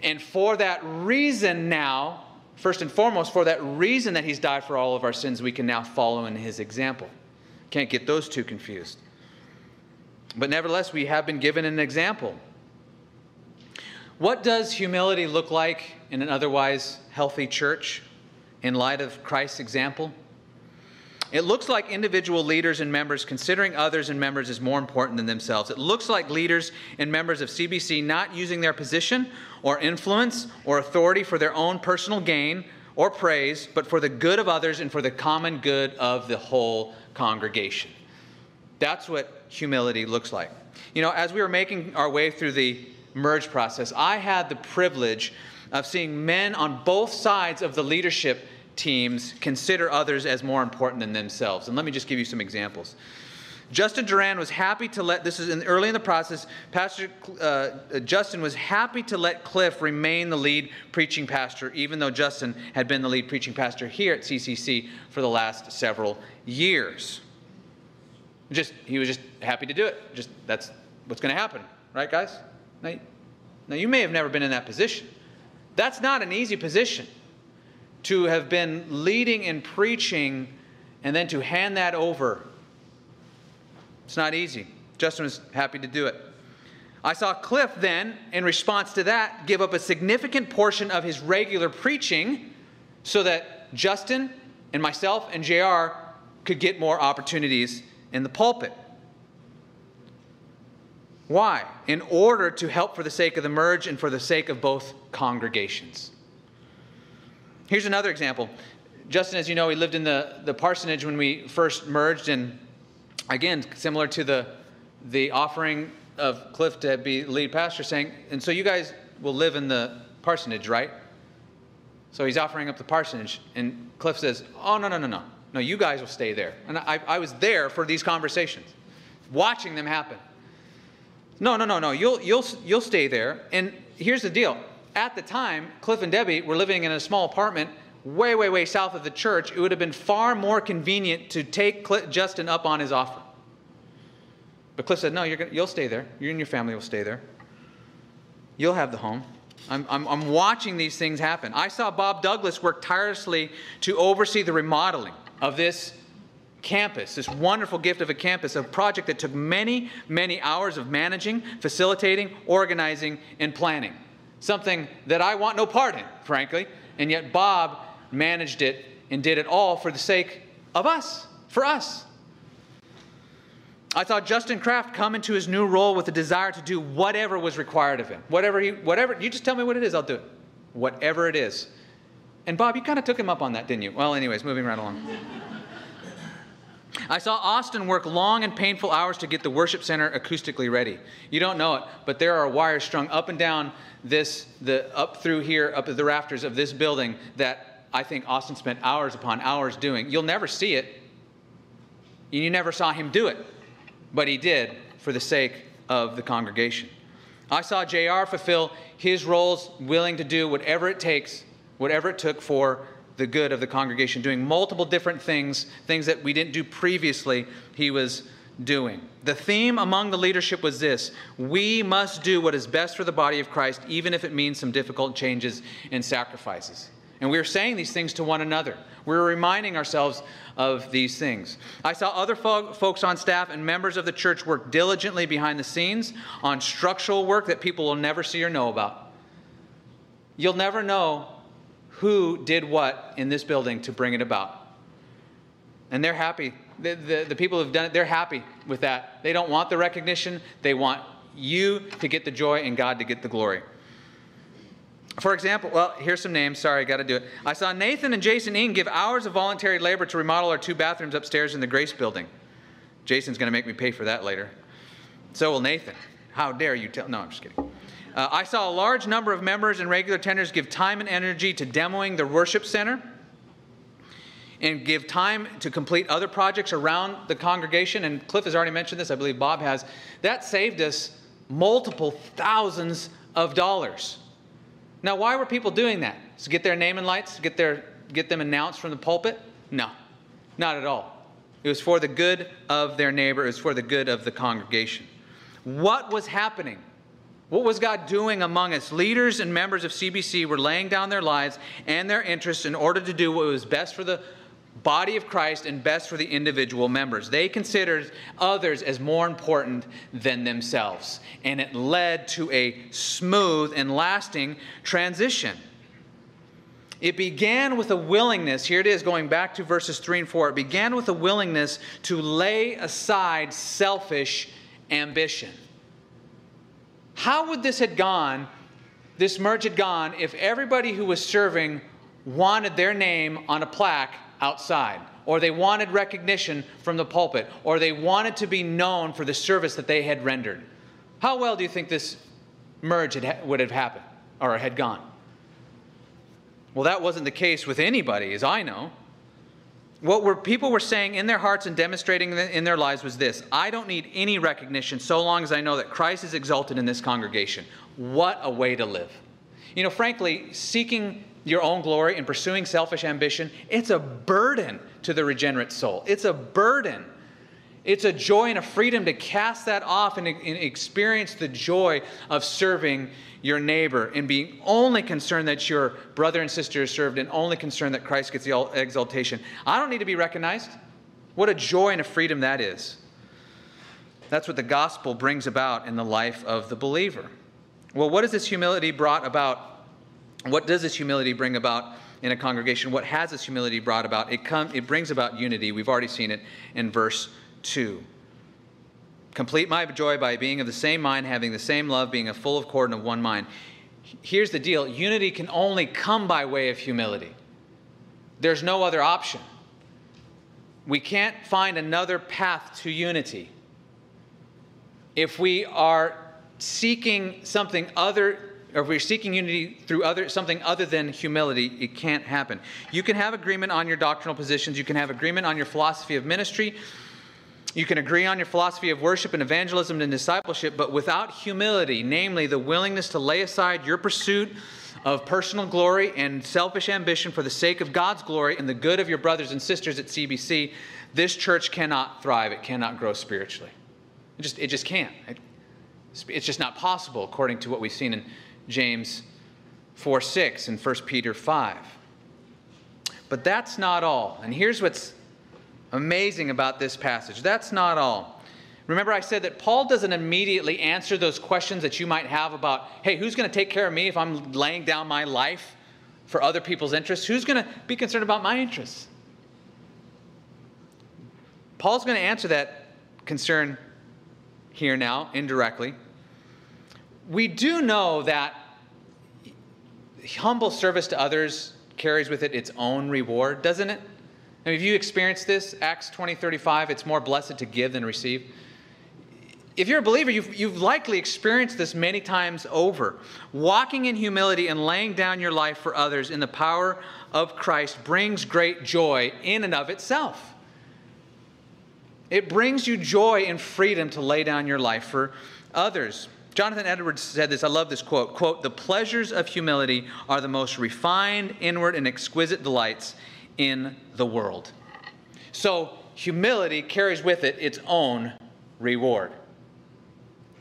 And for that reason, now, first and foremost, for that reason that he's died for all of our sins, we can now follow in his example. Can't get those two confused. But nevertheless, we have been given an example. What does humility look like in an otherwise healthy church? In light of Christ's example? It looks like individual leaders and members considering others and members as more important than themselves. It looks like leaders and members of CBC not using their position or influence or authority for their own personal gain or praise, but for the good of others and for the common good of the whole congregation. That's what humility looks like. You know, as we were making our way through the merge process, I had the privilege of seeing men on both sides of the leadership teams consider others as more important than themselves. And let me just give you some examples. Justin Duran was happy to let, this is in, early in the process, Pastor uh, Justin was happy to let Cliff remain the lead preaching pastor, even though Justin had been the lead preaching pastor here at CCC for the last several years. Just, he was just happy to do it. Just, that's what's going to happen, right, guys? Now, now, you may have never been in that position. That's not an easy position to have been leading and preaching and then to hand that over. It's not easy. Justin was happy to do it. I saw Cliff then, in response to that, give up a significant portion of his regular preaching so that Justin and myself and JR could get more opportunities in the pulpit. Why? In order to help for the sake of the merge and for the sake of both congregations. Here's another example. Justin, as you know, he lived in the, the parsonage when we first merged, and again, similar to the, the offering of Cliff to be lead pastor, saying, and so you guys will live in the parsonage, right? So he's offering up the parsonage, and Cliff says, Oh, no, no, no, no. No, you guys will stay there. And I, I was there for these conversations, watching them happen. No, no, no, no. You'll, you'll, you'll stay there. And here's the deal. At the time, Cliff and Debbie were living in a small apartment way, way, way south of the church. It would have been far more convenient to take Justin up on his offer. But Cliff said, No, you're gonna, you'll stay there. You and your family will stay there. You'll have the home. I'm, I'm, I'm watching these things happen. I saw Bob Douglas work tirelessly to oversee the remodeling of this campus, this wonderful gift of a campus, a project that took many, many hours of managing, facilitating, organizing, and planning. Something that I want no part in, frankly, and yet Bob managed it and did it all for the sake of us, for us. I saw Justin Kraft come into his new role with a desire to do whatever was required of him. Whatever he, whatever, you just tell me what it is, I'll do it. Whatever it is. And Bob, you kind of took him up on that, didn't you? Well, anyways, moving right along. I saw Austin work long and painful hours to get the worship center acoustically ready. You don't know it, but there are wires strung up and down this, the up through here, up at the rafters of this building that I think Austin spent hours upon hours doing. You'll never see it. You never saw him do it, but he did for the sake of the congregation. I saw JR fulfill his roles, willing to do whatever it takes, whatever it took for the good of the congregation, doing multiple different things, things that we didn't do previously, he was doing. The theme among the leadership was this we must do what is best for the body of Christ, even if it means some difficult changes and sacrifices. And we are saying these things to one another. We're reminding ourselves of these things. I saw other fo- folks on staff and members of the church work diligently behind the scenes on structural work that people will never see or know about. You'll never know who did what in this building to bring it about. And they're happy. The, the, the people who've done it, they're happy with that. They don't want the recognition, they want you to get the joy and God to get the glory. For example, well, here's some names. Sorry, I got to do it. I saw Nathan and Jason Ean give hours of voluntary labor to remodel our two bathrooms upstairs in the Grace building. Jason's going to make me pay for that later. So will Nathan. How dare you tell? No, I'm just kidding. Uh, I saw a large number of members and regular tenders give time and energy to demoing the worship center and give time to complete other projects around the congregation. And Cliff has already mentioned this, I believe Bob has. That saved us multiple thousands of dollars. Now, why were people doing that? To get their name in lights, to get, their, get them announced from the pulpit? No, not at all. It was for the good of their neighbor, it was for the good of the congregation. What was happening? What was God doing among us? Leaders and members of CBC were laying down their lives and their interests in order to do what was best for the body of Christ and best for the individual members. They considered others as more important than themselves. And it led to a smooth and lasting transition. It began with a willingness, here it is going back to verses 3 and 4. It began with a willingness to lay aside selfish ambition. How would this had gone, this merge had gone, if everybody who was serving wanted their name on a plaque outside, or they wanted recognition from the pulpit, or they wanted to be known for the service that they had rendered. How well do you think this merge had, would have happened or had gone? Well, that wasn't the case with anybody, as I know. What were, people were saying in their hearts and demonstrating in their lives was this I don't need any recognition so long as I know that Christ is exalted in this congregation. What a way to live. You know, frankly, seeking your own glory and pursuing selfish ambition, it's a burden to the regenerate soul. It's a burden. It's a joy and a freedom to cast that off and, and, experience the joy of serving your neighbor and being only concerned that your brother and sister is served and only concerned that Christ gets the exaltation. I don't need to be recognized. What a joy and a freedom that is. That's what the gospel brings about in the life of the believer. Well, what has this humility brought about what does this humility bring about in a congregation? What has this humility brought about? It, come, it brings about unity. We've already seen it in verse 2. Complete my joy by being of the same mind, having the same love, being a full of accord and of one mind. Here's the deal unity can only come by way of humility, there's no other option. We can't find another path to unity. If we are seeking something other or if we're seeking unity through other, something other than humility, it can't happen. You can have agreement on your doctrinal positions, you can have agreement on your philosophy of ministry, you can agree on your philosophy of worship and evangelism and discipleship, but without humility, namely the willingness to lay aside your pursuit of personal glory and selfish ambition for the sake of God's glory and the good of your brothers and sisters at CBC, this church cannot thrive. It cannot grow spiritually. It just, it just can't. It, it's just not possible according to what we've seen in James 4 6 and 1 Peter 5. But that's not all. And here's what's amazing about this passage that's not all. Remember, I said that Paul doesn't immediately answer those questions that you might have about, hey, who's going to take care of me if I'm laying down my life for other people's interests? Who's going to be concerned about my interests? Paul's going to answer that concern here now, indirectly we do know that humble service to others carries with it its own reward, doesn't it? Mean, if you experience this, Acts 20 35, it's more blessed to give than receive. If you're a believer, you've, you've likely experienced this many times over. Walking in humility and laying down your life for others in the power of Christ brings great joy in and of itself. It brings you joy and freedom to lay down your life for others. Jonathan Edwards said this. I love this quote. Quote, the pleasures of humility are the most refined, inward, and exquisite delights in the world. So humility carries with it its own reward.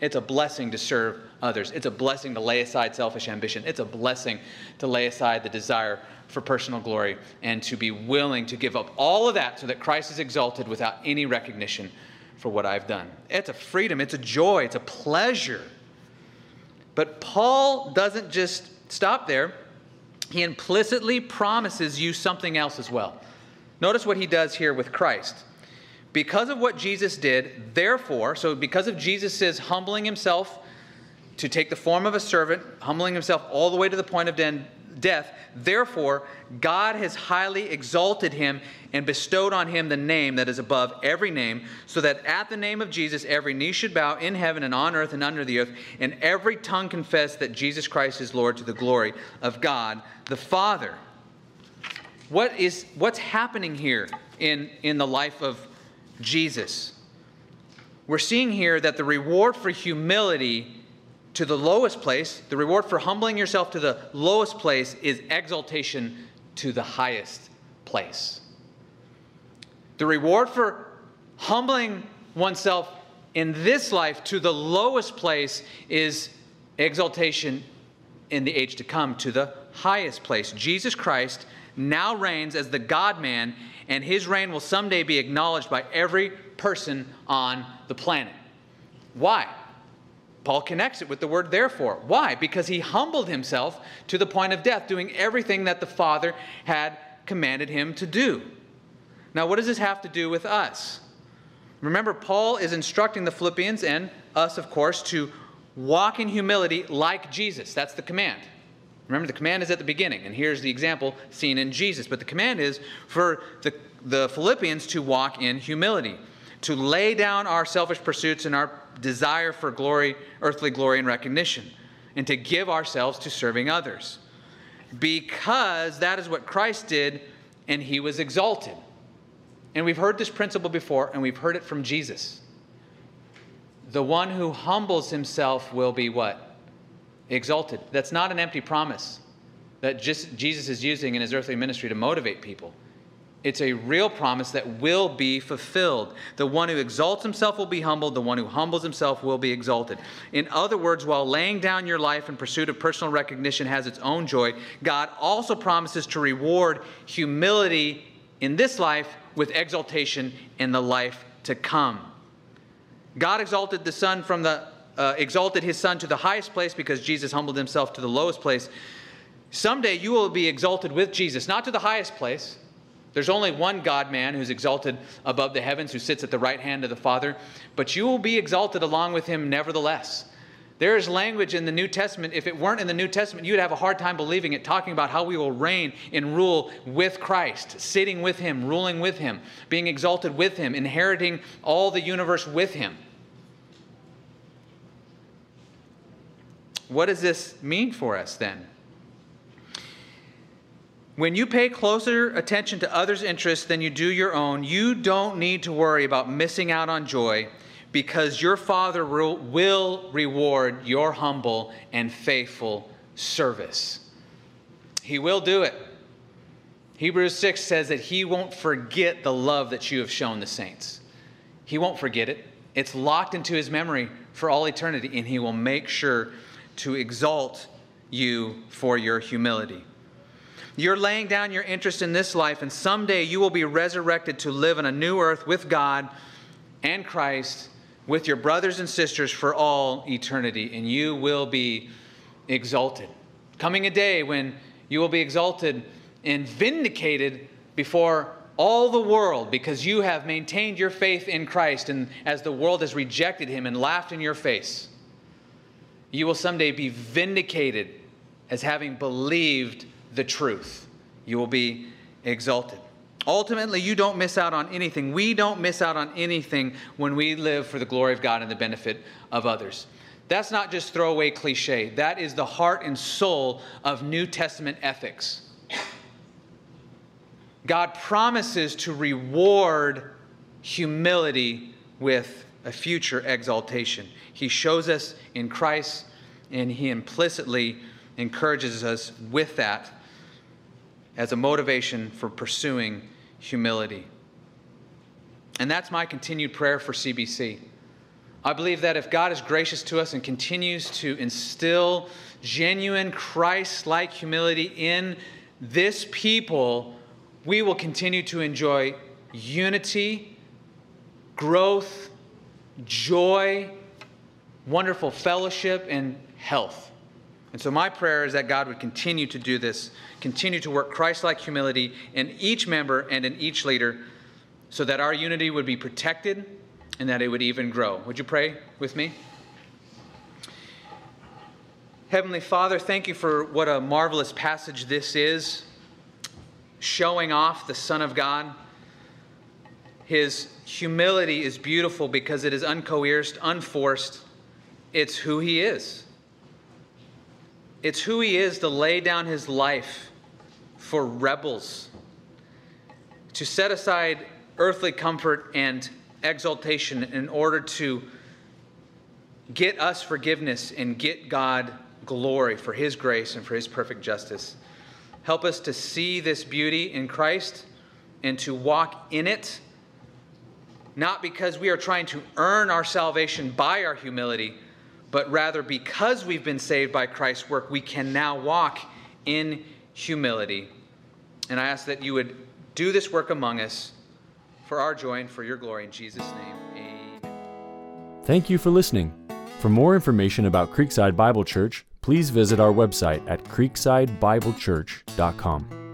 It's a blessing to serve others. It's a blessing to lay aside selfish ambition. It's a blessing to lay aside the desire for personal glory and to be willing to give up all of that so that Christ is exalted without any recognition for what I've done. It's a freedom, it's a joy, it's a pleasure. But Paul doesn't just stop there, he implicitly promises you something else as well. Notice what he does here with Christ. Because of what Jesus did, therefore, so because of Jesus' humbling himself to take the form of a servant, humbling himself all the way to the point of death. Therefore, God has highly exalted him and bestowed on him the name that is above every name, so that at the name of Jesus every knee should bow in heaven and on earth and under the earth, and every tongue confess that Jesus Christ is Lord to the glory of God the Father. What is what's happening here in, in the life of Jesus? We're seeing here that the reward for humility to the lowest place, the reward for humbling yourself to the lowest place is exaltation to the highest place. The reward for humbling oneself in this life to the lowest place is exaltation in the age to come to the highest place. Jesus Christ now reigns as the God man, and his reign will someday be acknowledged by every person on the planet. Why? Paul connects it with the word therefore. Why? Because he humbled himself to the point of death, doing everything that the Father had commanded him to do. Now, what does this have to do with us? Remember, Paul is instructing the Philippians and us, of course, to walk in humility like Jesus. That's the command. Remember, the command is at the beginning, and here's the example seen in Jesus. But the command is for the, the Philippians to walk in humility, to lay down our selfish pursuits and our desire for glory, earthly glory and recognition, and to give ourselves to serving others. Because that is what Christ did, and he was exalted. And we've heard this principle before, and we've heard it from Jesus. The one who humbles himself will be what? Exalted. That's not an empty promise that just Jesus is using in his earthly ministry to motivate people. It's a real promise that will be fulfilled. The one who exalts himself will be humbled, the one who humbles himself will be exalted. In other words, while laying down your life in pursuit of personal recognition has its own joy, God also promises to reward humility in this life with exaltation in the life to come. God exalted the Son from the uh, exalted his Son to the highest place because Jesus humbled himself to the lowest place. Someday you will be exalted with Jesus, not to the highest place there's only one God man who's exalted above the heavens, who sits at the right hand of the Father, but you will be exalted along with him nevertheless. There is language in the New Testament. If it weren't in the New Testament, you'd have a hard time believing it, talking about how we will reign and rule with Christ, sitting with him, ruling with him, being exalted with him, inheriting all the universe with him. What does this mean for us then? When you pay closer attention to others' interests than you do your own, you don't need to worry about missing out on joy because your Father will reward your humble and faithful service. He will do it. Hebrews 6 says that He won't forget the love that you have shown the saints. He won't forget it. It's locked into His memory for all eternity, and He will make sure to exalt you for your humility. You're laying down your interest in this life, and someday you will be resurrected to live in a new earth with God and Christ, with your brothers and sisters for all eternity, and you will be exalted. Coming a day when you will be exalted and vindicated before all the world because you have maintained your faith in Christ, and as the world has rejected him and laughed in your face, you will someday be vindicated as having believed the truth. You will be exalted. Ultimately, you don't miss out on anything. We don't miss out on anything when we live for the glory of God and the benefit of others. That's not just throwaway cliche. That is the heart and soul of New Testament ethics. God promises to reward humility with a future exaltation. He shows us in Christ, and He implicitly encourages us with that as a motivation for pursuing humility. And that's my continued prayer for CBC. I believe that if God is gracious to us and continues to instill genuine Christ like humility in this people, we will continue to enjoy unity, growth, joy, wonderful fellowship, and health. And so, my prayer is that God would continue to do this, continue to work Christ like humility in each member and in each leader, so that our unity would be protected and that it would even grow. Would you pray with me? Heavenly Father, thank you for what a marvelous passage this is, showing off the Son of God. His humility is beautiful because it is uncoerced, unforced. It's who he is. It's who he is to lay down his life for rebels, to set aside earthly comfort and exaltation in order to get us forgiveness and get God glory for his grace and for his perfect justice. Help us to see this beauty in Christ and to walk in it, not because we are trying to earn our salvation by our humility, but rather because we've been saved by Christ's work, we can now walk in humility. And I ask that you would do this work among us for our joy and for your glory. In Jesus' name, amen. Thank you for listening. For more information about Creekside Bible Church, please visit our website at creeksidebiblechurch.com.